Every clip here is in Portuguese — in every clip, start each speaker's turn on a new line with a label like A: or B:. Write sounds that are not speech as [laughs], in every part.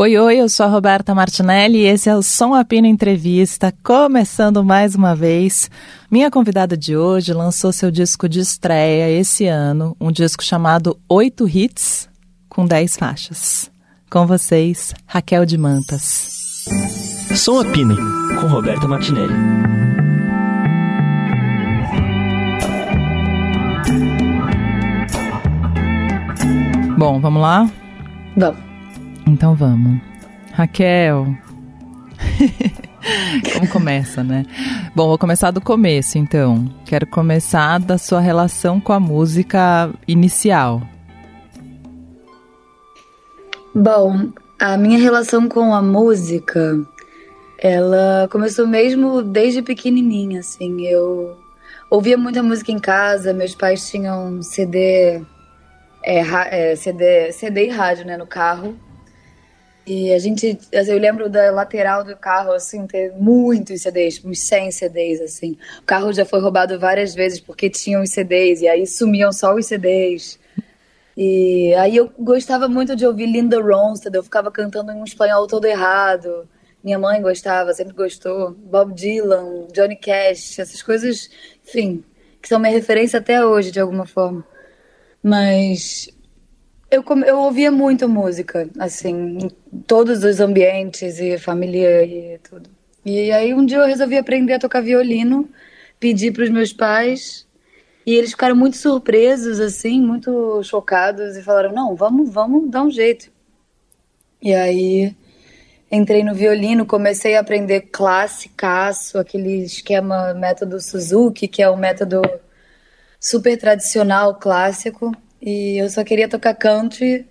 A: Oi, oi, eu sou a Roberta Martinelli e esse é o Som Apino Entrevista, começando mais uma vez. Minha convidada de hoje lançou seu disco de estreia esse ano, um disco chamado Oito Hits, com dez faixas. Com vocês, Raquel de Mantas.
B: Som Apino, com Roberta Martinelli.
A: Bom, vamos lá?
C: Vamos.
A: Então vamos. Raquel. [laughs] Como começa, né? Bom, vou começar do começo, então. Quero começar da sua relação com a música inicial.
C: Bom, a minha relação com a música, ela começou mesmo desde pequenininha, assim. Eu ouvia muita música em casa, meus pais tinham CD, é, é, CD, CD e rádio, né, no carro. E a gente, assim, eu lembro da lateral do carro, assim, ter muitos CDs, uns 100 CDs, assim. O carro já foi roubado várias vezes porque tinham os CDs, e aí sumiam só os CDs. E aí eu gostava muito de ouvir Linda Ronstadt, eu ficava cantando em um espanhol todo errado. Minha mãe gostava, sempre gostou. Bob Dylan, Johnny Cash, essas coisas, enfim, que são minha referência até hoje, de alguma forma. Mas eu, eu ouvia muito música, assim, em todos os ambientes e família e tudo. E aí um dia eu resolvi aprender a tocar violino, pedi para os meus pais e eles ficaram muito surpresos, assim, muito chocados e falaram: não, vamos, vamos dar um jeito. E aí entrei no violino, comecei a aprender classicaço, aquele esquema método Suzuki, que é um método super tradicional, clássico. E eu só queria tocar country.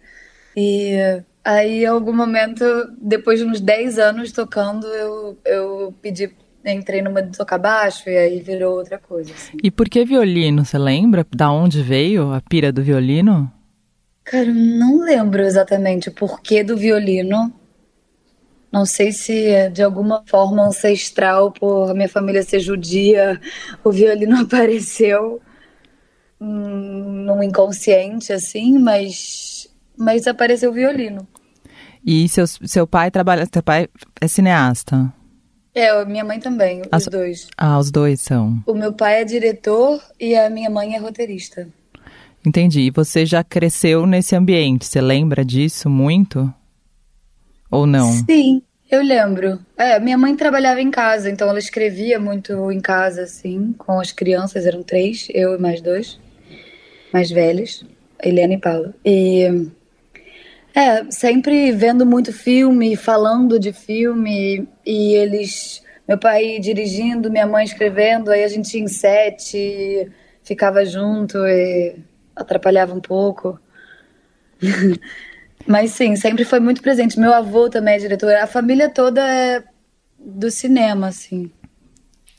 C: E aí, em algum momento, depois de uns 10 anos tocando, eu, eu pedi, entrei numa de tocar baixo e aí virou outra coisa. Assim.
A: E por que violino? Você lembra da onde veio a pira do violino?
C: Cara, não lembro exatamente o porquê do violino. Não sei se é de alguma forma ancestral, por minha família ser judia, o violino [laughs] apareceu num inconsciente, assim, mas, mas apareceu o violino.
A: E seu, seu pai trabalha, seu pai é cineasta?
C: É, minha mãe também, os dois.
A: Ah, os dois são.
C: O meu pai é diretor e a minha mãe é roteirista.
A: Entendi. E você já cresceu nesse ambiente? Você lembra disso muito? Ou não?
C: Sim, eu lembro. É, minha mãe trabalhava em casa, então ela escrevia muito em casa, assim, com as crianças, eram três, eu e mais dois mais velhos, Helena e Paula. E é, sempre vendo muito filme, falando de filme, e eles. Meu pai dirigindo, minha mãe escrevendo, aí a gente em sete, ficava junto e atrapalhava um pouco. [laughs] Mas sim, sempre foi muito presente. Meu avô também é diretor, a família toda é do cinema, assim.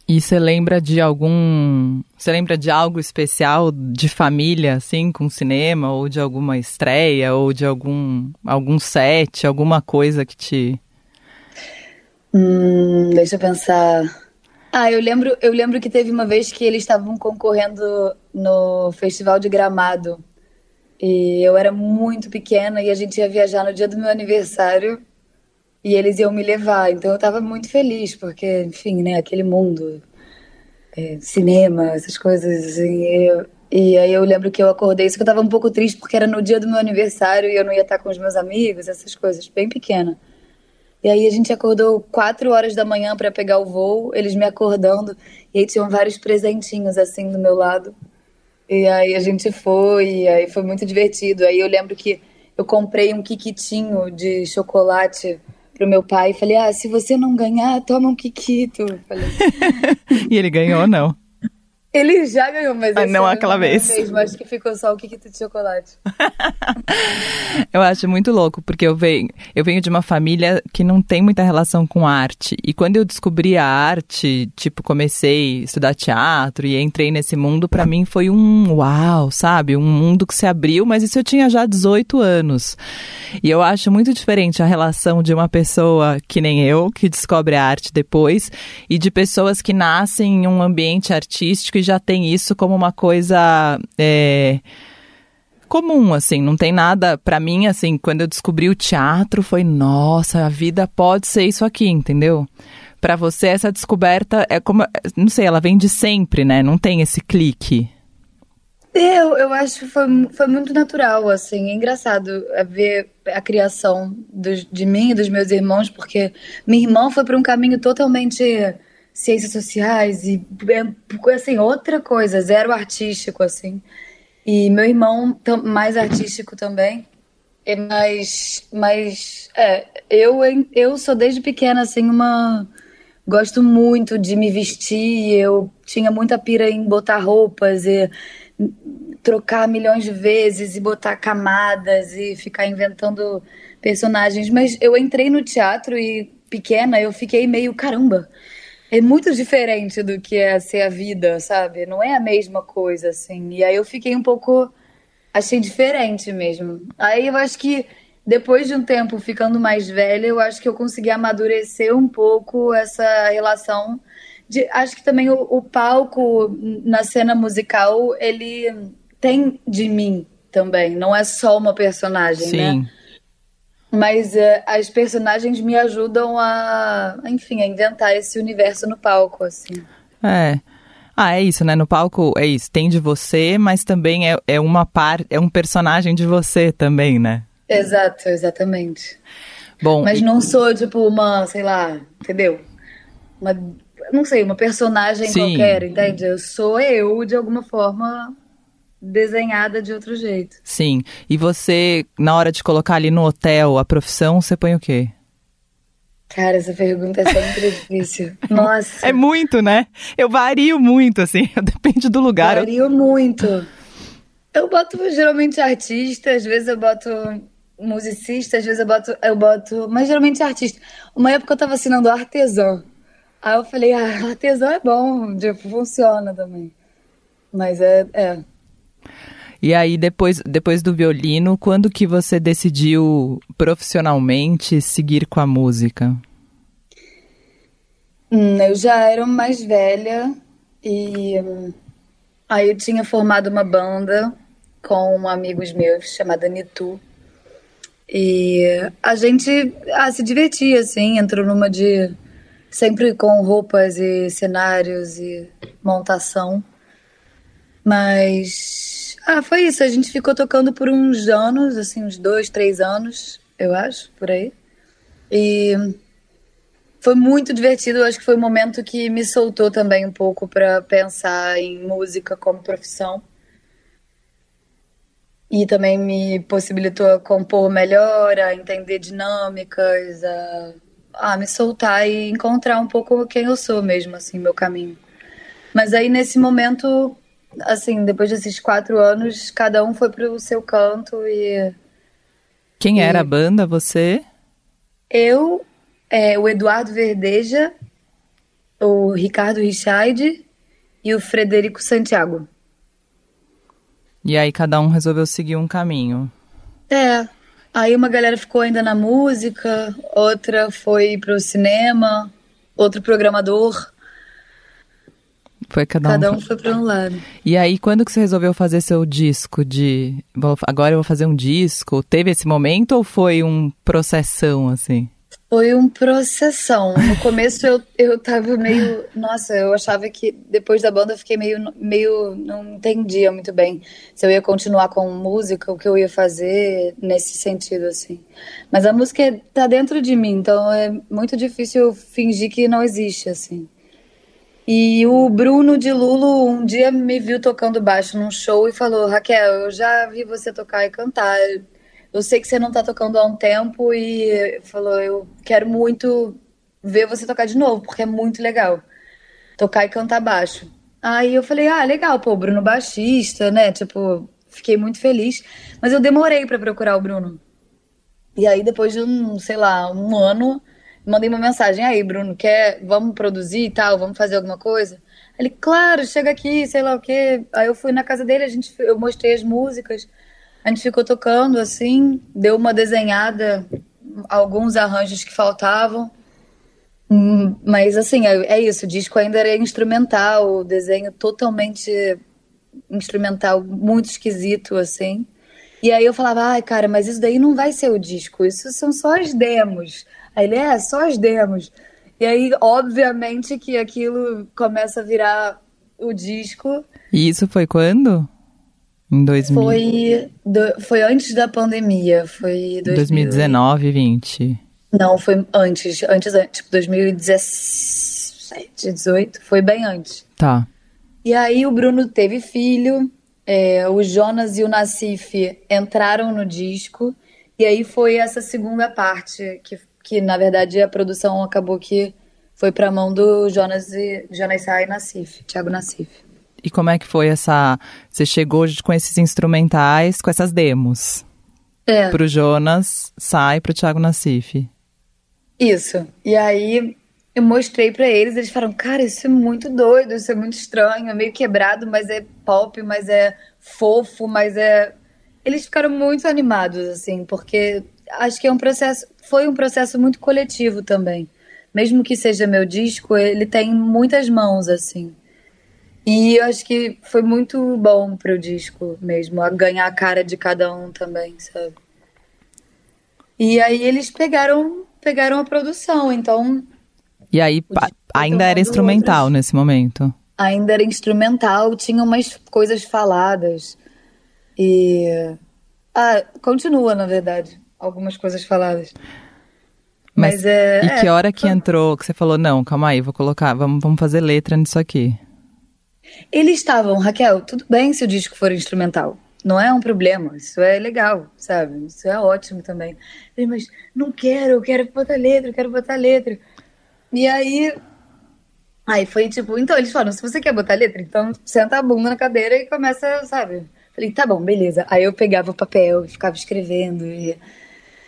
A: E você lembra de algum. Você lembra de algo especial de família, assim, com cinema, ou de alguma estreia, ou de algum, algum set, alguma coisa que te.
C: Hum, deixa eu pensar. Ah, eu lembro, eu lembro que teve uma vez que eles estavam concorrendo no Festival de Gramado. E eu era muito pequena e a gente ia viajar no dia do meu aniversário e eles iam me levar. Então eu estava muito feliz, porque, enfim, né, aquele mundo, é, cinema, essas coisas, assim. E, aí eu lembro que eu acordei, isso que eu estava um pouco triste, porque era no dia do meu aniversário e eu não ia estar com os meus amigos, essas coisas, bem pequena. E aí a gente acordou quatro horas da manhã para pegar o voo, eles me acordando, e aí tinham vários presentinhos assim do meu lado. E aí a gente foi, e aí foi muito divertido. Aí eu lembro que eu comprei um quiquitinho de chocolate pro meu pai e falei: ah, se você não ganhar, toma um Kikito. Falei. [laughs]
A: e ele ganhou ou não?
C: Ele já ganhou, mas
A: ah, não aquela vez.
C: Mesmo, acho que ficou só o Kikito de chocolate. [laughs]
A: eu acho muito louco, porque eu venho, eu venho de uma família que não tem muita relação com arte. E quando eu descobri a arte, tipo, comecei a estudar teatro e entrei nesse mundo, para mim foi um uau, sabe? Um mundo que se abriu, mas isso eu tinha já 18 anos. E eu acho muito diferente a relação de uma pessoa que nem eu, que descobre a arte depois, e de pessoas que nascem em um ambiente artístico e já tem isso como uma coisa. É, comum, assim, não tem nada para mim, assim, quando eu descobri o teatro foi, nossa, a vida pode ser isso aqui, entendeu? Para você essa descoberta é como, não sei, ela vem de sempre, né? Não tem esse clique.
C: Eu, eu acho que foi, foi muito natural, assim. É engraçado é ver a criação dos, de mim e dos meus irmãos, porque minha irmã foi para um caminho totalmente ciências sociais e, é, assim, outra coisa, zero artístico, assim. E meu irmão, mais artístico também. É mais, mais é, eu, eu sou desde pequena, assim, uma... Gosto muito de me vestir, eu tinha muita pira em botar roupas e trocar milhões de vezes e botar camadas e ficar inventando personagens. Mas eu entrei no teatro e pequena eu fiquei meio caramba é muito diferente do que é ser a vida, sabe? Não é a mesma coisa, assim. E aí eu fiquei um pouco. Achei diferente mesmo. Aí eu acho que depois de um tempo ficando mais velha, eu acho que eu consegui amadurecer um pouco essa relação. De, acho que também o, o palco na cena musical, ele tem de mim também. Não é só uma personagem,
A: Sim.
C: né? Mas uh, as personagens me ajudam a, enfim, a inventar esse universo no palco, assim.
A: É. Ah, é isso, né? No palco é isso. Tem de você, mas também é, é uma parte, é um personagem de você também, né?
C: Exato, exatamente.
A: Bom,
C: mas não sou tipo uma, sei lá, entendeu? Uma, não sei, uma personagem
A: Sim.
C: qualquer, entende? Eu sou eu de alguma forma desenhada de outro jeito.
A: Sim. E você, na hora de colocar ali no hotel a profissão, você põe o quê?
C: Cara, essa pergunta é sempre [laughs] difícil. Nossa.
A: É muito, né? Eu vario muito, assim, [laughs] depende do lugar.
C: Vario muito. Eu boto geralmente artista, às vezes eu boto musicista, às vezes eu boto, eu boto, mas geralmente artista. Uma época eu tava assinando artesão. Aí eu falei, ah, artesão é bom, tipo, funciona também. Mas é, é.
A: E aí, depois, depois do violino, quando que você decidiu profissionalmente seguir com a música?
C: Hum, eu já era mais velha e hum, aí eu tinha formado uma banda com amigos meus chamada Nitu. E a gente ah, se divertia, assim, entrou numa de. sempre com roupas e cenários e montação. Mas. Ah, foi isso. A gente ficou tocando por uns anos, assim, uns dois, três anos, eu acho, por aí. E foi muito divertido. Eu acho que foi um momento que me soltou também um pouco para pensar em música como profissão. E também me possibilitou a compor melhor, a entender dinâmicas, a, a me soltar e encontrar um pouco quem eu sou mesmo, assim, meu caminho. Mas aí nesse momento assim, depois desses quatro anos, cada um foi pro seu canto e.
A: Quem
C: e...
A: era a banda, você?
C: Eu, é, o Eduardo Verdeja, o Ricardo Richard e o Frederico Santiago.
A: E aí cada um resolveu seguir um caminho.
C: É. Aí uma galera ficou ainda na música, outra foi pro cinema, outro programador.
A: Foi cada um,
C: cada um foi para um lado.
A: E aí, quando que você resolveu fazer seu disco de agora eu vou fazer um disco? Teve esse momento ou foi um processão assim?
C: Foi um processão. No começo eu, eu tava meio. Nossa, eu achava que depois da banda eu fiquei meio. meio não entendia muito bem se eu ia continuar com música, o que eu ia fazer nesse sentido, assim. Mas a música tá dentro de mim, então é muito difícil fingir que não existe, assim. E o Bruno de Lulo um dia me viu tocando baixo num show e falou: Raquel, eu já vi você tocar e cantar. Eu sei que você não tá tocando há um tempo e falou: eu quero muito ver você tocar de novo, porque é muito legal tocar e cantar baixo. Aí eu falei: ah, legal, pô, Bruno baixista, né? Tipo, fiquei muito feliz. Mas eu demorei para procurar o Bruno. E aí, depois de um, sei lá, um ano mandei uma mensagem, aí, Bruno, quer, vamos produzir e tal, vamos fazer alguma coisa? Ele, claro, chega aqui, sei lá o quê. Aí eu fui na casa dele, a gente, eu mostrei as músicas, a gente ficou tocando assim, deu uma desenhada, alguns arranjos que faltavam. Hum, mas assim, é, é isso, o disco ainda era instrumental, o desenho totalmente instrumental, muito esquisito, assim. E aí eu falava, ai, cara, mas isso daí não vai ser o disco, isso são só as demos. Aí ele, é, só as demos. E aí, obviamente, que aquilo começa a virar o disco.
A: E isso foi quando? Em 2000.
C: Foi, do, foi antes da pandemia, foi 2000.
A: 2019, 20.
C: Não, foi antes, antes, tipo 2017, 18, foi bem antes.
A: Tá.
C: E aí o Bruno teve filho, é, o Jonas e o Nassif entraram no disco, e aí foi essa segunda parte, que, que na verdade a produção acabou que foi pra mão do Jonas e Jonas Sai e Nassif, Thiago Nassif.
A: E como é que foi essa. Você chegou com esses instrumentais, com essas demos?
C: É.
A: Pro Jonas, sai pro Thiago Nassif.
C: Isso. E aí eu mostrei pra eles, eles falaram, cara, isso é muito doido, isso é muito estranho, é meio quebrado, mas é pop, mas é fofo, mas é. Eles ficaram muito animados, assim, porque acho que é um processo. Foi um processo muito coletivo também. Mesmo que seja meu disco, ele tem muitas mãos, assim. E eu acho que foi muito bom pro disco mesmo, a ganhar a cara de cada um também, sabe? E aí eles pegaram, pegaram a produção, então
A: E aí,
C: O
A: ainda era instrumental
C: outras-
A: nesse momento.
C: ainda era instrumental, tinha umas coisas faladas. E. Ah, continua, na verdade, algumas coisas faladas.
A: Mas,
C: Mas, é.
A: e
C: é,
A: que hora que entrou, que você falou, não, calma aí, vou colocar, vamos, vamos fazer letra nisso aqui.
C: Eles estavam, Raquel, tudo bem se o disco for instrumental. Não é um problema, isso é legal, sabe? Isso é ótimo também. Mas não quero, eu quero botar letra, eu quero botar letra. E aí. Aí foi tipo, então eles falaram: se você quer botar letra, então senta a bunda na cadeira e começa, sabe? Falei, tá bom, beleza. Aí eu pegava o papel e ficava escrevendo e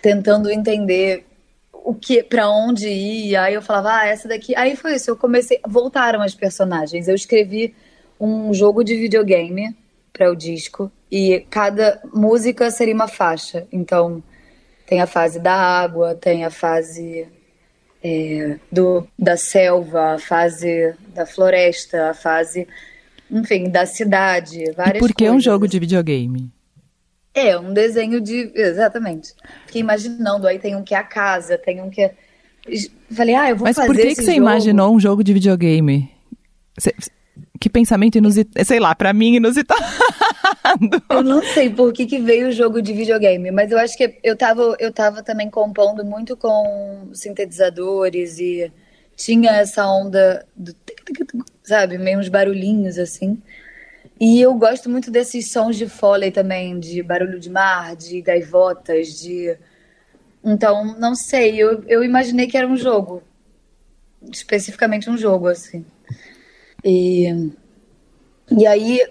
C: tentando entender o que, para onde ir. Aí eu falava, ah, essa daqui. Aí foi isso, eu comecei. Voltaram as personagens. Eu escrevi um jogo de videogame para o disco e cada música seria uma faixa. Então tem a fase da água, tem a fase é, do, da selva, a fase da floresta, a fase, enfim, da cidade, várias
A: e por que um
C: coisas.
A: jogo de videogame?
C: É, um desenho de. Exatamente. Fiquei imaginando, aí tem um que é a casa, tem um que é. Falei, ah, eu vou
A: Mas
C: fazer
A: por que, que você
C: jogo.
A: imaginou um jogo de videogame? Você- que pensamento inusitado, sei lá, pra mim inusitado. [laughs]
C: Eu não sei por que, que veio o jogo de videogame, mas eu acho que eu tava, eu tava também compondo muito com sintetizadores e tinha essa onda do. Sabe? Meio uns barulhinhos assim. E eu gosto muito desses sons de Foley também, de barulho de mar, de gaivotas, de. Então, não sei, eu, eu imaginei que era um jogo. Especificamente um jogo, assim. E, e aí,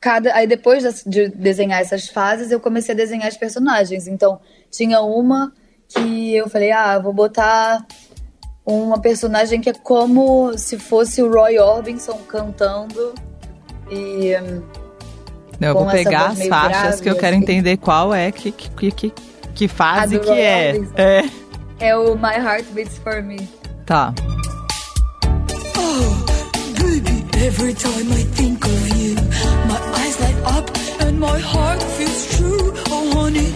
C: cada, aí depois de desenhar essas fases, eu comecei a desenhar as personagens. Então, tinha uma que eu falei, ah, vou botar uma personagem que é como se fosse o Roy Orbison cantando. E
A: Não, eu vou pegar as faixas
C: grave,
A: que eu quero
C: assim.
A: entender qual é, que, que, que, que fase que é. É.
C: é o My Heart Beats For Me.
A: Tá.
D: Baby, every time I think of you, my eyes light up and my heart feels true. Oh, honey,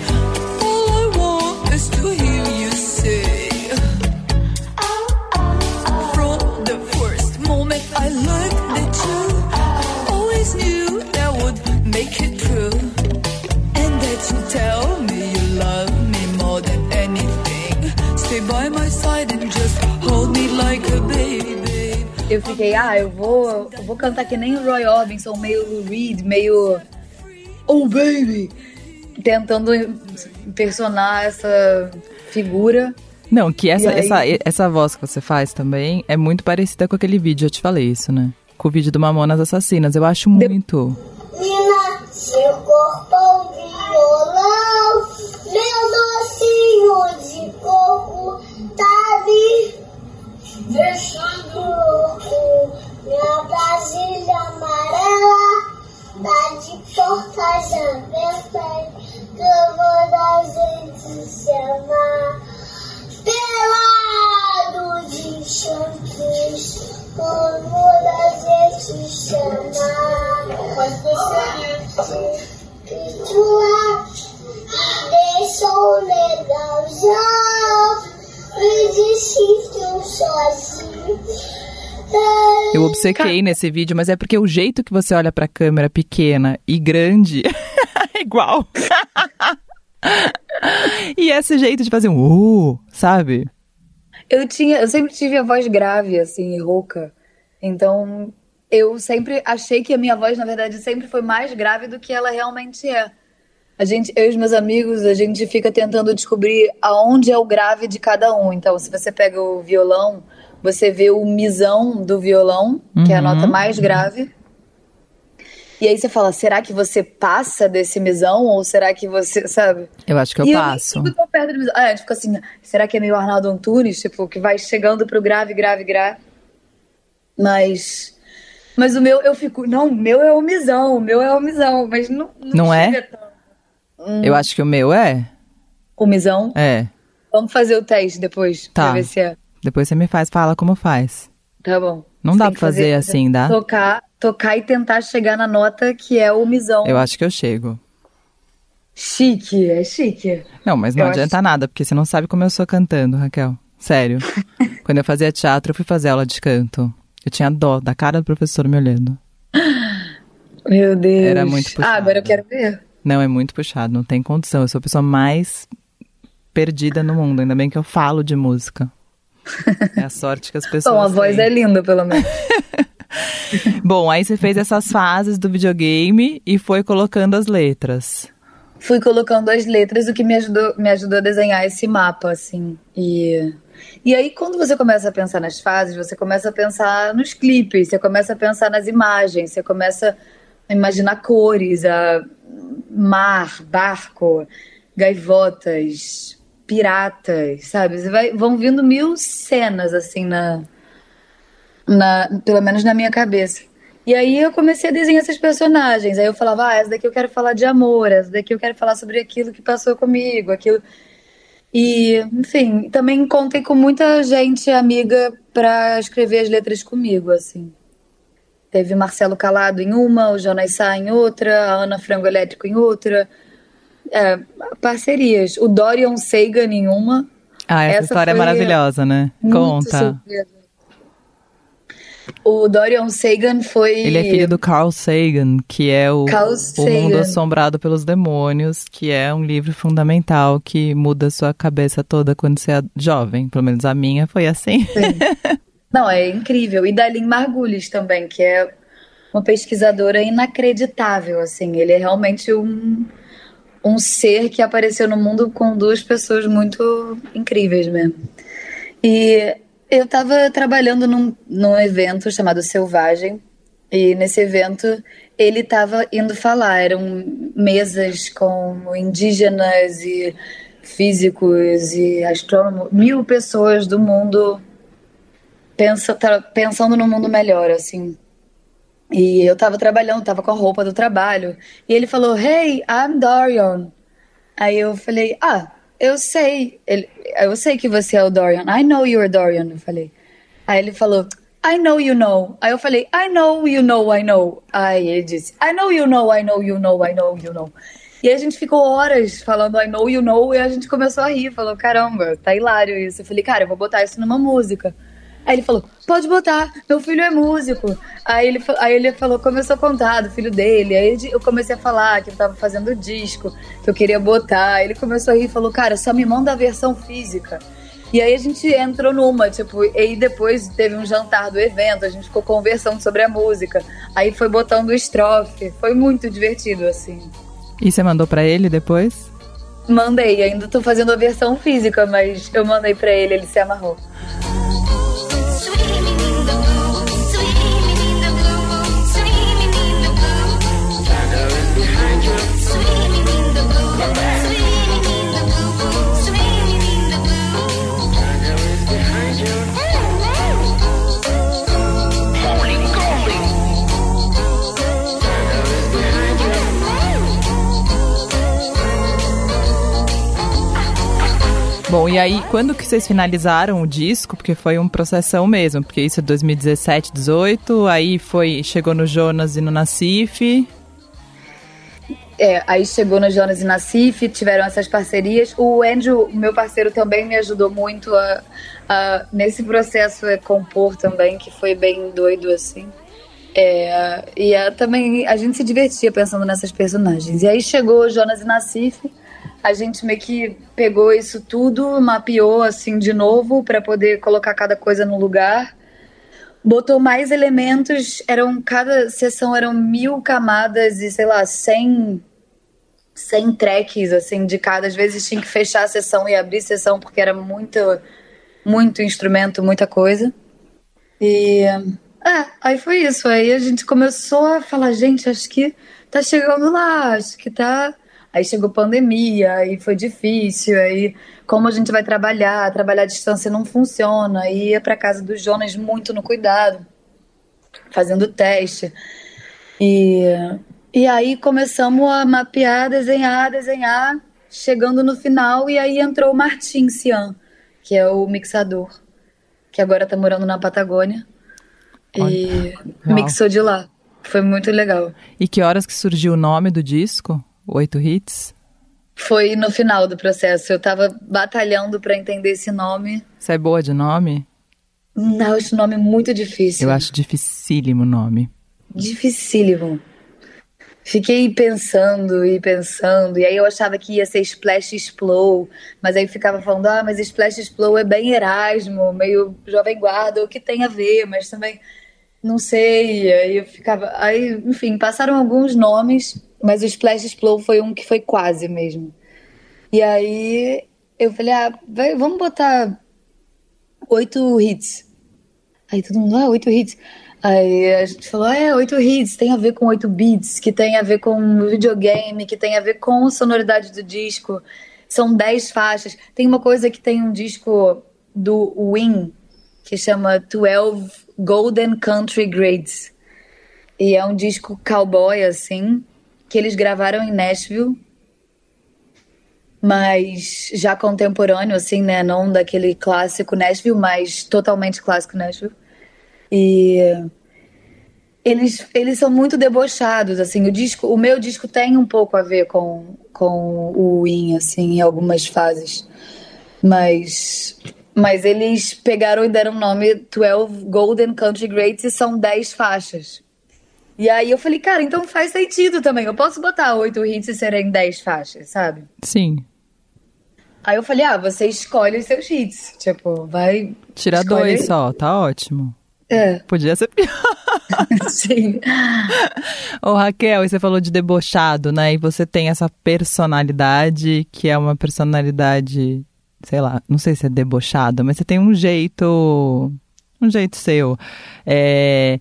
D: all I want is to hear you say. From the first moment I looked You tell me you love me more than anything. Stay by my side and just hold me like a baby.
C: Eu fiquei, ah, eu vou, eu vou cantar que nem o Roy Orbison, meio Lou Reed, meio. Oh, baby! Tentando impersonar essa figura.
A: Não, que essa,
C: aí-
A: essa, essa voz que você faz também é muito parecida com aquele vídeo, eu te falei isso, né? Com o vídeo do Mamonas Assassinas. Eu acho muito.
E: Menina, seu corpo deixando o, minha vasilha amarela tá de portas abertas que eu vou dar gente chamar pelado de chantes como da gente chamar né? e tu deixou ah, legal já
A: eu obsequei nesse vídeo, mas é porque o jeito que você olha pra câmera pequena e grande [laughs] é igual. e esse jeito de fazer um uh, sabe?
C: Eu tinha, eu sempre tive a voz grave, assim, e rouca. Então, eu sempre achei que a minha voz, na verdade, sempre foi mais grave do que ela realmente é. A gente, eu e os meus amigos, a gente fica tentando descobrir aonde é o grave de cada um. Então, se você pega o violão, você vê o misão do violão, que é a nota mais grave. E aí você fala, será que você passa desse misão? Ou será que você, sabe?
A: Eu acho que eu
C: e
A: passo.
C: eu fico tão perto do misão. Ah, a gente fica assim, será que é meio Arnaldo Antunes? Tipo, que vai chegando pro grave, grave, grave. Mas... Mas o meu, eu fico, não, o meu é o misão, o meu é o misão. Mas não,
A: Não é?
C: chega
A: Eu acho que o meu é.
C: O misão?
A: É.
C: Vamos fazer o teste depois,
A: Tá.
C: pra ver se é.
A: Depois você me faz, fala como faz.
C: Tá bom.
A: Não
C: Você
A: dá pra
C: que
A: fazer assim, dá?
C: Tocar, tocar e tentar chegar na nota que é o misão.
A: Eu acho que eu chego.
C: Chique, é chique.
A: Não, mas não
C: Eu
A: adianta nada, porque você não sabe como eu sou cantando, Raquel. Sério. [laughs] Quando eu fazia teatro, eu fui fazer aula de canto. Eu tinha dó da cara do professor me olhando.
C: Meu Deus.
A: Era muito puxado.
C: Ah, agora eu quero ver.
A: Não, é muito puxado, não tem condição. Eu sou a pessoa mais perdida no mundo. Ainda bem que eu falo de música. É a sorte que as pessoas.
C: Bom, a voz
A: têm.
C: é linda, pelo menos. [laughs]
A: Bom, aí você fez essas fases do videogame e foi colocando as letras.
C: Fui colocando as letras, o que me ajudou, me ajudou a desenhar esse mapa, assim. E, e aí, quando você começa a pensar nas fases, você começa a pensar nos clipes, você começa a pensar nas imagens, você começa imaginar cores, a mar, barco, gaivotas, piratas, sabe? Vai, vão vindo mil cenas, assim, na, na, pelo menos na minha cabeça. E aí eu comecei a desenhar esses personagens. Aí eu falava, ah, essa daqui eu quero falar de amor, essa daqui eu quero falar sobre aquilo que passou comigo, aquilo. E, enfim, também contei com muita gente amiga para escrever as letras comigo, assim. Teve Marcelo Calado em uma, o Jonas Sá em outra, a Ana Frango Elétrico em outra. É, parcerias. O Dorian Sagan em uma.
A: Ah, essa,
C: Essa
A: história é maravilhosa, né? Conta.
C: surpresa. O Dorian Sagan foi.
A: Ele é filho do Carl Sagan, que é o, o Mundo. Assombrado pelos Demônios, que é um livro fundamental que muda sua cabeça toda quando você é jovem. Pelo menos a minha foi assim. [laughs]
C: Não, é incrível. E da Lynn Margulis também, que é uma pesquisadora inacreditável, assim. Ele é realmente um, um ser que apareceu no mundo com duas pessoas muito incríveis mesmo. E eu estava trabalhando num, num evento chamado Selvagem, e nesse evento ele estava indo falar. Eram mesas com indígenas e físicos e astrônomos, mil pessoas do mundo pensa, tá pensando num mundo melhor, assim. E eu tava trabalhando, tava com a roupa do trabalho. E ele falou, Hey, I'm Dorian. Aí eu falei, ah, eu sei. Ele, eu sei que você é o Dorian. I know you're Dorian. Eu falei. Aí ele falou, I know you know. Aí eu falei, I know you know, I know. Aí ele disse, I know you know, I know you know, I know you know. E a gente ficou horas falando I know you know e a gente começou a rir. Falou, caramba, tá hilário isso. Eu falei, cara, eu vou botar isso numa música. Aí ele falou, pode botar, meu filho é músico. Aí ele, aí ele falou, começou a contar do filho dele. Aí eu comecei a falar que eu tava fazendo disco, que eu queria botar. Aí ele começou a rir e falou, cara, só me manda a versão física. E aí a gente entrou numa, tipo, e aí depois teve um jantar do evento, a gente ficou conversando sobre a música. Aí foi botando estrofe. Foi muito divertido, assim.
A: E você mandou pra ele depois?
C: Mandei, ainda tô fazendo a versão física, mas eu mandei pra ele, ele se amarrou.
E: the
A: Bom, e aí, quando que vocês finalizaram o disco? Porque foi um processão mesmo, porque isso é 2017, 18, aí foi, chegou no Jonas e no Nacife.
C: é, aí chegou no Jonas e Nassif, tiveram essas parcerias. O Andrew, meu parceiro, também me ajudou muito a, a- nesse processo a compor também, que foi bem doido, assim. É, e a- também a gente se divertia pensando nessas personagens. E aí chegou o Jonas e Nassif, a gente meio que pegou isso tudo, mapeou assim de novo para poder colocar cada coisa no lugar. Botou mais elementos, eram cada sessão eram mil camadas e sei lá, cem 100 tracks, assim, de cada. Às vezes tinha que fechar a sessão e abrir a sessão porque era muito, muito instrumento, muita coisa. E. É, aí foi isso. Aí a gente começou a falar, gente, acho que tá chegando lá, acho que tá. Aí chegou pandemia, aí foi difícil, aí como a gente vai trabalhar, trabalhar à distância não funciona, aí ia pra casa do Jonas muito no cuidado, fazendo teste. E, e aí começamos a mapear, desenhar, desenhar, chegando no final, e aí entrou o Martin Cian, que é o mixador, que agora tá morando na Patagônia. E
A: Legal.
C: mixou de lá. Foi muito legal.
A: E que horas que surgiu o nome do disco? Oito hits?
C: Foi no final do processo. Eu tava batalhando pra entender esse nome.
A: Você é boa de nome?
C: Não, esse nome é muito difícil.
A: Eu acho dificílimo o nome.
C: Dificílimo. Fiquei pensando e pensando, e aí eu achava que ia ser Splash Explow, mas aí ficava falando, ah, mas Splash Explow é bem Erasmo, meio Jovem Guarda, o que tem a ver, mas também não sei. Aí eu ficava. Aí, enfim, passaram alguns nomes, mas o Splash Explow foi um que foi quase mesmo. E aí eu falei, ah, vai, vamos botar oito hits. Aí todo mundo, ah, oito hits. Aí a gente falou, é, oito hits, tem a ver com oito beats, que tem a ver com videogame, que tem a ver com sonoridade do disco. São dez faixas. Tem uma coisa que tem um disco do Win, que chama 12 Golden Country Grades. E é um disco cowboy, assim, que eles gravaram em Nashville, mas já contemporâneo, assim, né? Não daquele clássico Nashville, mas totalmente clássico Nashville. E eles, eles são muito debochados, assim. O disco, o meu disco tem um pouco a ver com, com o Win, assim, em algumas fases. Mas, mas eles pegaram e deram o nome 12 Golden Country Greats e são 10 faixas. E aí eu falei, cara, então faz sentido também. Eu posso botar oito hits e serem 10 faixas, sabe?
A: Sim.
C: Aí eu falei, ah, você escolhe os seus hits. Tipo, vai.
A: Tira dois
C: aí.
A: só, tá ótimo.
C: É,
A: Podia ser pior. [laughs] [laughs]
C: sim.
A: Ô Raquel, você falou de debochado, né? E você tem essa personalidade que é uma personalidade, sei lá, não sei se é debochada, mas você tem um jeito, um jeito seu. É,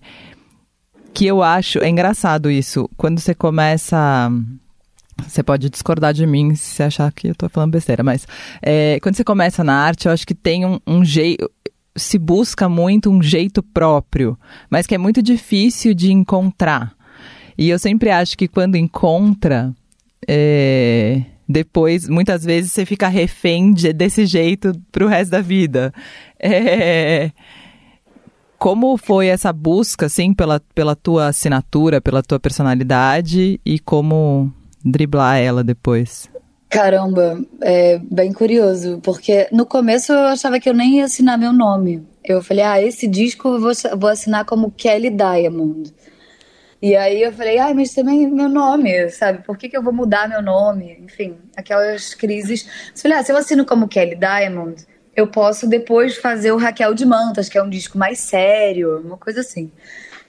A: que eu acho, é engraçado isso, quando você começa... Você pode discordar de mim se achar que eu tô falando besteira, mas é, quando você começa na arte, eu acho que tem um, um jeito. Se busca muito um jeito próprio, mas que é muito difícil de encontrar. E eu sempre acho que quando encontra, é, depois, muitas vezes, você fica refém de- desse jeito pro resto da vida. É, como foi essa busca, assim, pela, pela tua assinatura, pela tua personalidade e como driblar ela depois?
C: Caramba, é bem curioso, porque no começo eu achava que eu nem ia assinar meu nome. Eu falei, ah, esse disco eu vou, vou assinar como Kelly Diamond. E aí eu falei, ai, mas também meu nome, sabe? Por que, que eu vou mudar meu nome? Enfim, aquelas crises. Eu falei, ah, se eu assino como Kelly Diamond, eu posso depois fazer o Raquel de Mantas, que é um disco mais sério, uma coisa assim.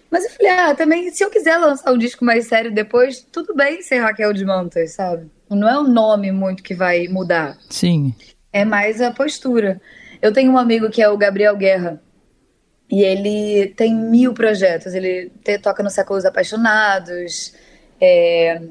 C: Mas eu falei, ah, também, se eu quiser lançar um disco mais sério depois, tudo bem ser Raquel de Mantas, sabe? Não é o nome muito que vai mudar,
A: Sim.
C: é mais a postura. Eu tenho um amigo que é o Gabriel Guerra, e ele tem mil projetos. Ele te- toca no Séculos Apaixonados, é,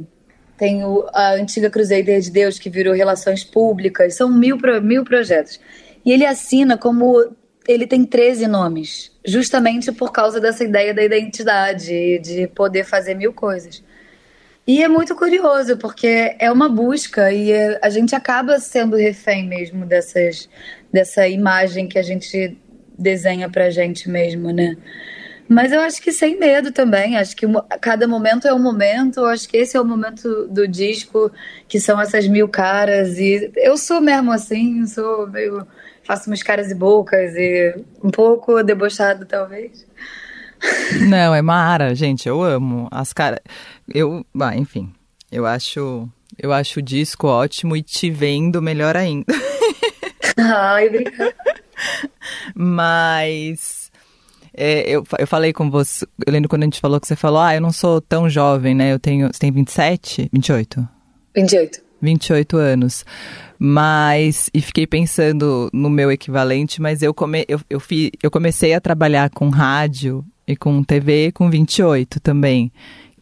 C: tem o- a antiga Crusader de Deus, que virou Relações Públicas. São mil, pro- mil projetos. E ele assina como. Ele tem 13 nomes, justamente por causa dessa ideia da identidade, de poder fazer mil coisas. E é muito curioso, porque é uma busca e é- a gente acaba sendo refém mesmo dessas, dessa imagem que a gente desenha pra gente mesmo, né? Mas eu acho que sem medo também. Acho que cada momento é um momento. Eu acho que esse é o momento do disco, que são essas mil caras. E eu sou mesmo assim, sou meio. Faço umas caras e bocas e um pouco debochado, talvez. [laughs]
A: Não, é Mara, gente, eu amo. As caras. Eu. Ah, enfim. Eu acho. Eu acho o disco ótimo e te vendo melhor ainda. [laughs]
C: Ai, obrigada.
A: Mas. é, eu, eu falei com você. Eu lembro quando a gente falou que você falou, ah, eu não sou tão jovem, né? Eu tenho. Você tem 27? 28?
C: 28.
A: 28 anos. Mas, e fiquei pensando no meu equivalente, mas eu, come, eu, eu, fi, eu comecei a trabalhar com rádio e com TV com 28 também,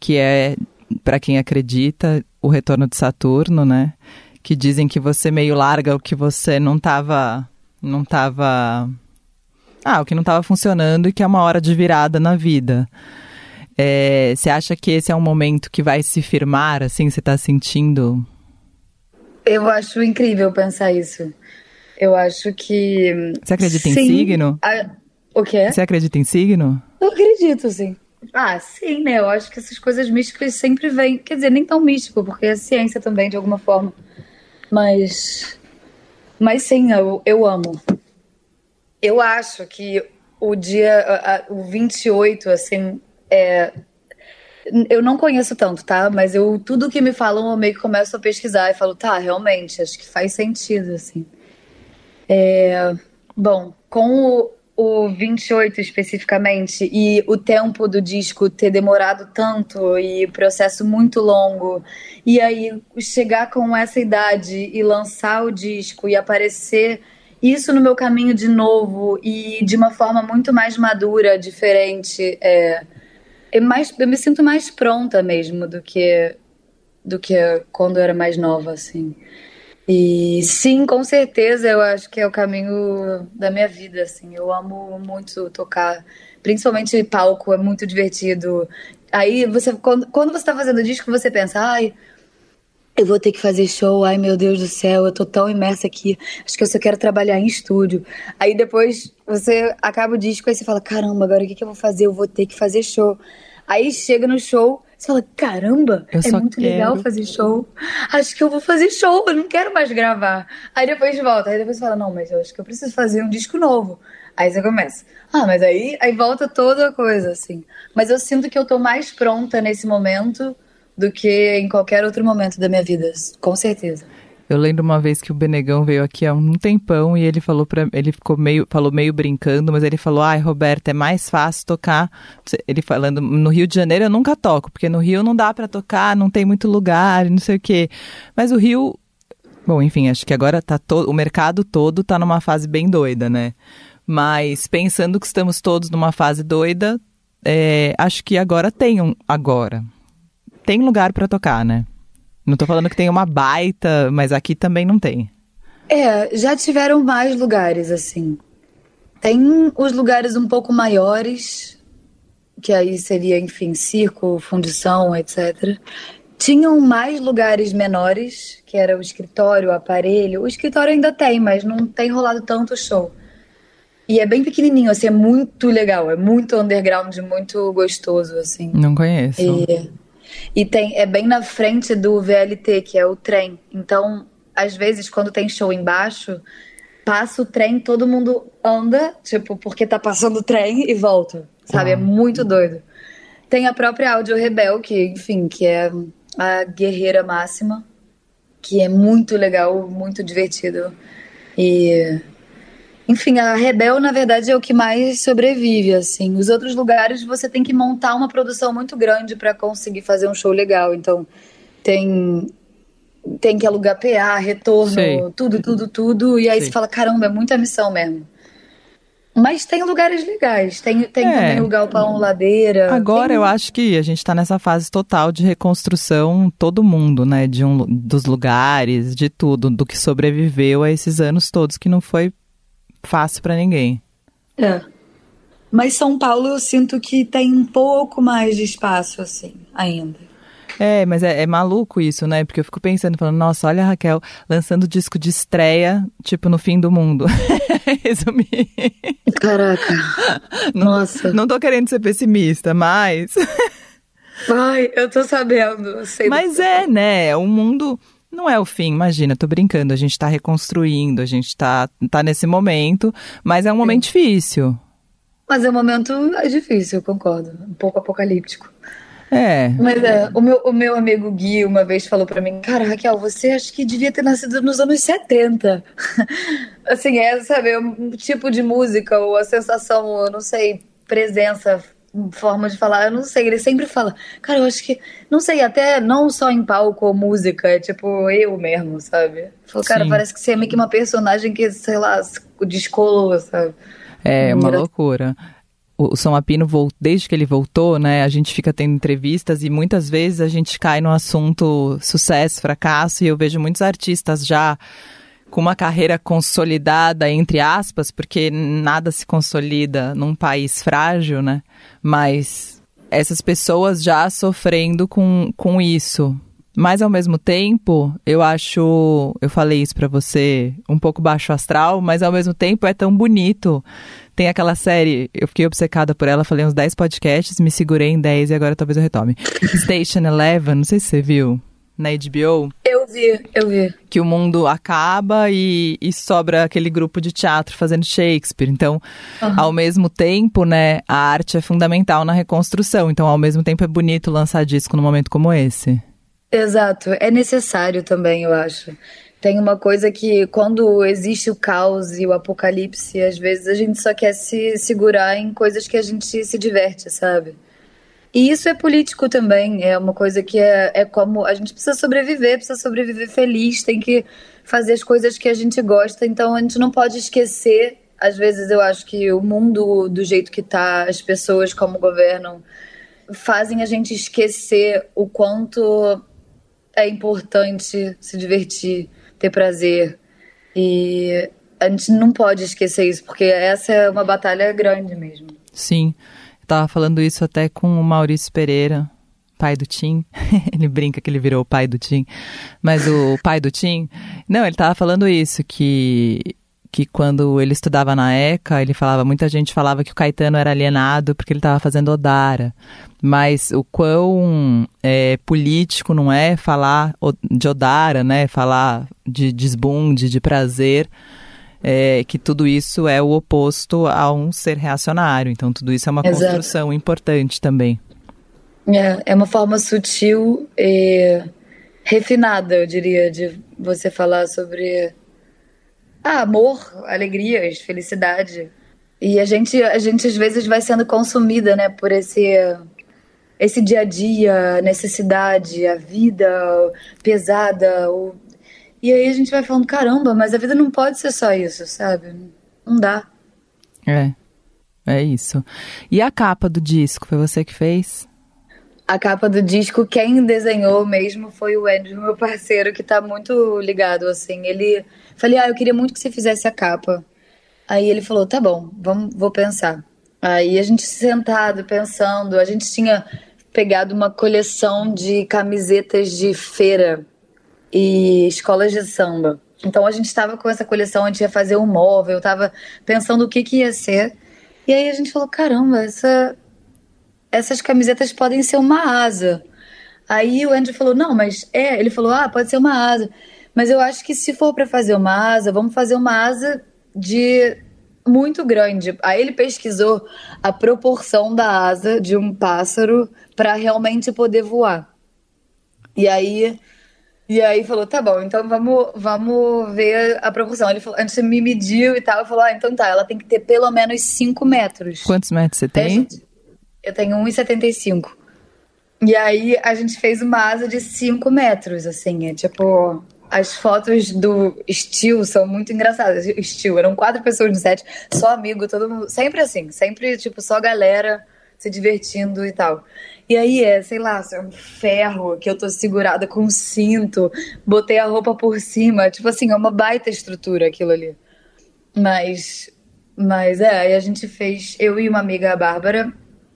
A: que é, para quem acredita, o retorno de Saturno, né? Que dizem que você meio larga o que você não tava, não tava, ah, o que não tava funcionando e que é uma hora de virada na vida. É, você acha que esse é um momento que vai se firmar, assim, você tá sentindo
C: Eu acho incrível pensar isso. Eu acho que.
A: Você acredita em
C: Sim,
A: signo?
C: a- O quê?
A: Você acredita em signo?
C: Eu acredito, sim. Ah, sim, né? Eu acho que essas coisas místicas sempre vêm. Quer dizer, nem tão místico, porque é ciência também, de alguma forma. Mas. Mas sim, eu, eu amo. Eu acho que o dia. a- a- o 28, assim, é. Eu não conheço tanto, tá? Mas eu tudo que me falam eu meio que começo a pesquisar e falo, tá, realmente, acho que faz sentido, assim. É, bom, com o, o 28 especificamente e o tempo do disco ter demorado tanto e o processo muito longo, e aí chegar com essa idade e lançar o disco e aparecer isso no meu caminho de novo e de uma forma muito mais madura, diferente, é, é mais, eu me sinto mais pronta mesmo do que do que quando eu era mais nova, assim. E sim, com certeza, eu acho que é o caminho da minha vida, assim. Eu amo muito tocar, principalmente palco, é muito divertido. Aí você, quando, quando você tá fazendo disco, você pensa, ai, eu vou ter que fazer show, ai meu Deus do céu, eu tô tão imersa aqui, acho que eu só quero trabalhar em estúdio. Aí depois você acaba o disco e você fala, caramba, agora o que, que eu vou fazer? Eu vou ter que fazer show. Aí chega no show, você fala, caramba,
A: Eu
C: é muito
A: quero.
C: legal fazer show. Acho que eu vou fazer show, eu não quero mais gravar. Aí depois volta, aí depois você fala, não, mas eu acho que eu preciso fazer um disco novo. Aí você começa. Ah, mas aí, aí volta toda a coisa, assim. Mas eu sinto que eu tô mais pronta nesse momento do que em qualquer outro momento da minha vida, com certeza.
A: Eu lembro uma vez que o Benegão veio aqui há um tempão e ele falou para ele ficou meio falou meio brincando, mas ele falou: "Ai, Roberto, é mais fácil tocar". Ele falando no Rio de Janeiro eu nunca toco, porque no Rio não dá para tocar, não tem muito lugar, não sei o quê. Mas o Rio Bom, enfim, acho que agora tá todo, o mercado todo tá numa fase bem doida, né? Mas pensando que estamos todos numa fase doida, é, acho que agora tem um agora tem lugar para tocar, né? Não tô falando que tem uma baita, mas aqui também não tem.
C: É, já tiveram mais lugares, assim. Tem os lugares um pouco maiores, que aí seria, enfim, circo, fundição, etc. Tinham mais lugares menores, que era o escritório, o aparelho. O escritório ainda tem, mas não tem rolado tanto show. E é bem pequenininho, assim, é muito legal, é muito underground, muito gostoso, assim.
A: Não conheço.
C: E, e tem, é bem na frente do VLT, que é o trem. Então, às vezes, quando tem show embaixo, passa o trem, todo mundo anda, tipo, porque tá passando o trem e volta. Sabe? É muito doido. Tem a própria Áudio Rebel, que, enfim, que é a guerreira máxima, que é muito legal, muito divertido. E. Enfim, a Rebel, na verdade, é o que mais sobrevive, assim. Os outros lugares você tem que montar uma produção muito grande para conseguir fazer um show legal. Então, tem tem que alugar PA, retorno,
A: Sei.
C: tudo, tudo, tudo. E aí
A: Sei.
C: você fala, caramba, é muita missão mesmo. Mas tem lugares legais. Tem, tem
A: É.
C: também o Galpão Ladeira.
A: Agora
C: tem...
A: eu acho que a gente tá nessa fase total de reconstrução, todo mundo, né? De um, dos lugares, de tudo, do que sobreviveu a esses anos todos, que não foi fácil pra ninguém.
C: É. Mas São Paulo eu sinto que tem um pouco mais de espaço, assim, ainda.
A: É, mas é, é maluco isso, né? Porque eu fico pensando, falando, nossa, olha a Raquel lançando disco de estreia, tipo, no fim do mundo. [laughs] Resumir. [laughs]
C: Caraca. [laughs] Nossa.
A: Não tô querendo ser pessimista, mas.
C: Ai, eu tô sabendo. sei
A: Mas
C: que
A: é, né? O mundo não é o fim, imagina, tô brincando. A gente tá reconstruindo, a gente tá, tá nesse momento, mas é um momento difícil.
C: Mas é um momento é difícil, eu concordo. Um pouco apocalíptico.
A: É.
C: Mas é, o meu, o meu amigo Gui uma vez falou pra mim: Cara, Raquel, você acho que devia ter nascido nos anos 70. [laughs] assim, é, sabe, um tipo de música ou a sensação, eu não sei, presença, forma de falar, eu não sei. Ele sempre fala: Cara, eu acho que, não sei, até não só em palco ou música, é tipo eu mesmo, sabe? Falou, cara,
A: Sim.
C: parece que você é meio que uma personagem que, sei lá, descolou, sabe?
A: É uma
C: Engra-
A: loucura. O São Apino, desde que ele voltou, né, a gente fica tendo entrevistas e muitas vezes a gente cai no assunto sucesso, fracasso, e eu vejo muitos artistas já com uma carreira consolidada, entre aspas, porque nada se consolida num país frágil, né? Mas essas pessoas já sofrendo com, com isso. Mas ao mesmo tempo, eu acho, eu falei isso pra você, um pouco baixo astral, mas ao mesmo tempo é tão bonito. Tem aquela série, eu fiquei obcecada por ela, falei uns 10 podcasts, me segurei em 10 e agora talvez eu retome. Station Eleven, não sei se você viu, na HBO,
C: Eu vi, eu vi.
A: que o mundo acaba e, e sobra aquele grupo de teatro fazendo Shakespeare. Então, ao mesmo tempo, né, a arte é fundamental na reconstrução. Então, ao mesmo tempo é bonito lançar disco num momento como esse.
C: Exato, é necessário também, eu acho. Tem uma coisa que quando existe o caos e o apocalipse, às vezes a gente só quer se segurar em coisas que a gente se diverte, sabe? E isso é político também, é uma coisa que é, é como a gente precisa sobreviver, precisa sobreviver feliz, tem que fazer as coisas que a gente gosta, então a gente não pode esquecer. Às vezes eu acho que o mundo do jeito que tá, as pessoas como governam, fazem a gente esquecer o quanto é importante se divertir, ter prazer. E a gente não pode esquecer isso, porque essa é uma batalha grande mesmo.
A: Sim, eu tava falando isso até com o Maurício Pereira, pai do Tim. [laughs] ele brinca que ele virou o pai do Tim, mas o pai do Tim. Não, ele tava falando isso, que, que quando ele estudava na ECA, ele falava, muita gente falava que o Caetano era alienado porque ele tava fazendo Odara. Mas o quão é, político não é falar de Odara, né? Falar de desbunde, de prazer é, que tudo isso é o oposto a um ser reacionário. Então, tudo isso é uma
C: Exato.
A: construção importante também.
C: É, é uma forma sutil e refinada, eu diria, de você falar sobre ah, amor, alegrias, felicidade. E a gente, a gente às vezes vai sendo consumida, né, por esse esse dia a dia, a necessidade, a vida pesada. o- E aí a gente vai falando, caramba, mas a vida não pode ser só isso, sabe? Não dá.
A: É, é isso. E a capa do disco, foi você que fez?
C: A capa do disco, quem desenhou mesmo foi o Andrew, meu parceiro, que tá muito ligado, assim. Ele. Falei, ah, eu queria muito que você fizesse a capa. Aí ele falou, tá bom, vamos, vou pensar. Aí a gente sentado, pensando, a gente tinha pegado uma coleção de camisetas de feira e escolas de samba. Então a gente estava com essa coleção, a gente ia fazer um móvel, tava pensando o que que ia ser. E aí a gente falou, caramba, essa, essas camisetas podem ser uma asa. Aí o Andrew falou, não, mas é, ele falou, ah, pode ser uma asa. Mas eu acho que se for para fazer uma asa, vamos fazer uma asa de muito grande. Aí ele pesquisou a proporção da asa de um pássaro para realmente poder voar. E aí e aí falou, tá bom, então vamos, vamos ver a proporção. Ele falou, antes me mediu e tal, eu falou, ah, então tá, ela tem que ter pelo menos 5 metros.
A: Quantos metros você tem?
C: Dez- Eu tenho 1,75. E aí a gente fez uma asa de 5 metros, assim, é tipo. As fotos do Steel são muito engraçadas. Steel, eram quatro pessoas no set, só amigo, todo mundo. Sempre assim, sempre, tipo, só galera se divertindo e tal. E aí é, sei lá, é um ferro que eu tô segurada com um cinto, botei a roupa por cima. Tipo assim, é uma baita estrutura aquilo ali. Mas, mas é, aí a gente fez, eu e uma amiga, a Bárbara,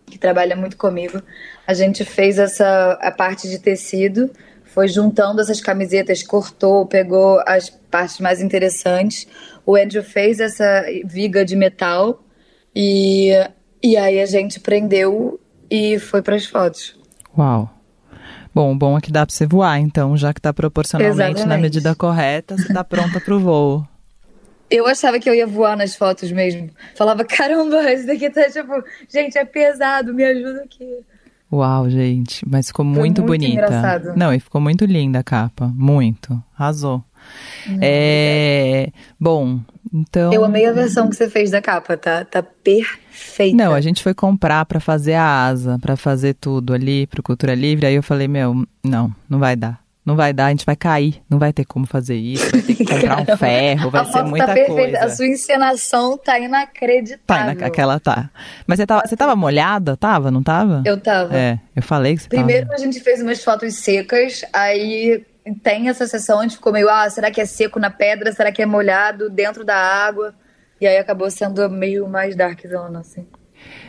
C: que trabalha muito comigo, a gente fez essa a parte de tecido, foi juntando essas camisetas, cortou, pegou as partes mais interessantes. o Andrew fez essa viga de metal e, e aí a gente prendeu e foi para as fotos.
A: Uau. Bom, o bom é que dá pra você voar, então, já que tá proporcionalmente na
C: Exatamente.
A: medida correta, você tá pronta pro voo.
C: Eu achava que eu ia voar nas fotos mesmo. Falava, caramba, esse daqui tá tipo, gente, é pesado, me ajuda aqui.
A: Uau, gente, mas ficou muito,
C: muito
A: bonita.
C: engraçado.
A: Não, e ficou muito linda a capa, muito. Arrasou. É, bom, então
C: Eu amei a versão que você fez da capa, tá? Tá perfeita.
A: Não, a gente foi comprar pra fazer a asa, pra fazer tudo ali pro Cultura Livre. Aí eu falei, meu, não, não vai dar. Não vai dar, a gente vai cair. Não vai ter como fazer isso. Vai ter que [laughs] comprar um ferro, vai
C: a
A: ser
C: foto
A: muita
C: tá perfeita.
A: coisa.
C: A sua encenação tá inacreditável.
A: Tá, naquela tá. Mas você tava, você tava molhada? Tava, não tava?
C: Eu tava.
A: É, eu falei que você
C: Primeiro
A: tava.
C: a gente fez umas fotos secas, aí tem essa sessão, gente ficou meio, ah, será que é seco na pedra? Será que é molhado dentro da água? E aí acabou sendo meio mais darkzona, assim.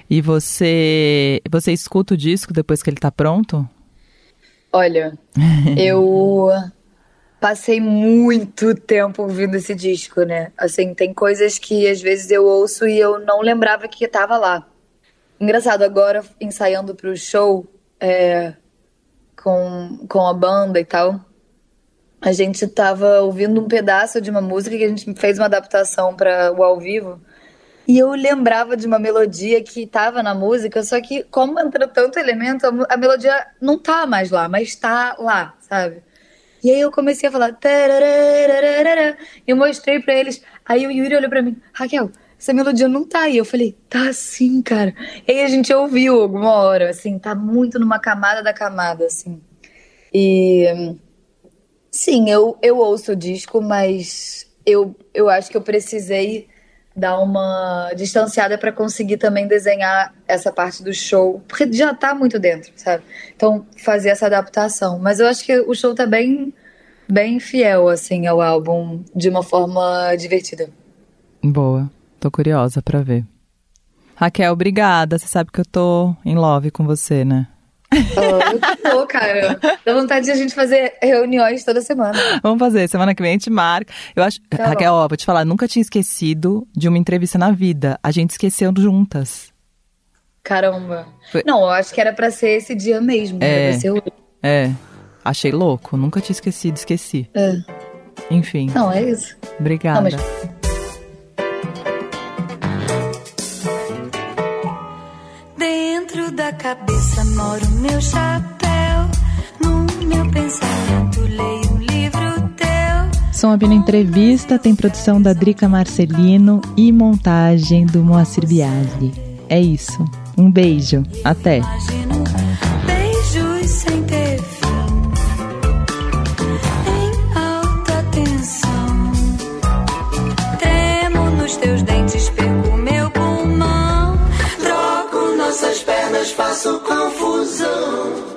A: E você, você escuta o disco depois que ele tá pronto?
C: Olha, [laughs] eu passei muito tempo ouvindo esse disco, né? Assim, tem coisas que às vezes eu ouço e eu não lembrava que tava lá. Engraçado, agora ensaiando pro show é, com, com a banda e tal, a gente tava ouvindo um pedaço de uma música que a gente fez uma adaptação para o ao vivo. E eu lembrava de uma melodia que tava na música, só que como entrou tanto elemento, a, melodia não tá mais lá, mas tá lá, sabe? E aí eu comecei a falar. E eu mostrei pra eles. Aí o Yuri olhou pra mim, Raquel, essa melodia não tá aí. Eu falei, tá sim, cara. E aí a gente ouviu alguma hora, assim, tá muito numa camada da camada, assim. E. Sim, eu, eu ouço o disco, mas eu, eu acho que eu precisei dar uma distanciada pra conseguir também desenhar essa parte do show, porque já tá muito dentro, sabe? Então, fazer essa adaptação. Mas eu acho que o show tá bem, bem fiel, assim, ao álbum, de uma forma divertida.
A: Boa. Tô curiosa pra ver. Raquel, obrigada. Você sabe que eu tô em love com você, né?
C: Oh, eu tô, cara. Dá vontade de a gente fazer reuniões toda semana.
A: Vamos fazer, semana que vem a gente marca. Eu acho,
C: Tá
A: Raquel, ó, vou te falar, nunca tinha esquecido de uma entrevista na vida. A gente esqueceu juntas.
C: Caramba.
A: Foi-
C: Não, eu acho que era pra ser esse dia mesmo.
A: É.
C: É. Ser o...
A: É. Achei louco, nunca tinha esquecido, esqueci.
C: é.
A: Enfim,
C: Não, é isso.
A: obrigada.
C: Não, mas-
D: da cabeça mora o meu chapéu. No meu pensamento leio um livro teu.
A: Som Abina Entrevista tem produção da Drica Marcelino e montagem do Moacir Biasi. É isso. Um beijo. Até.
D: Imagino faço confusão.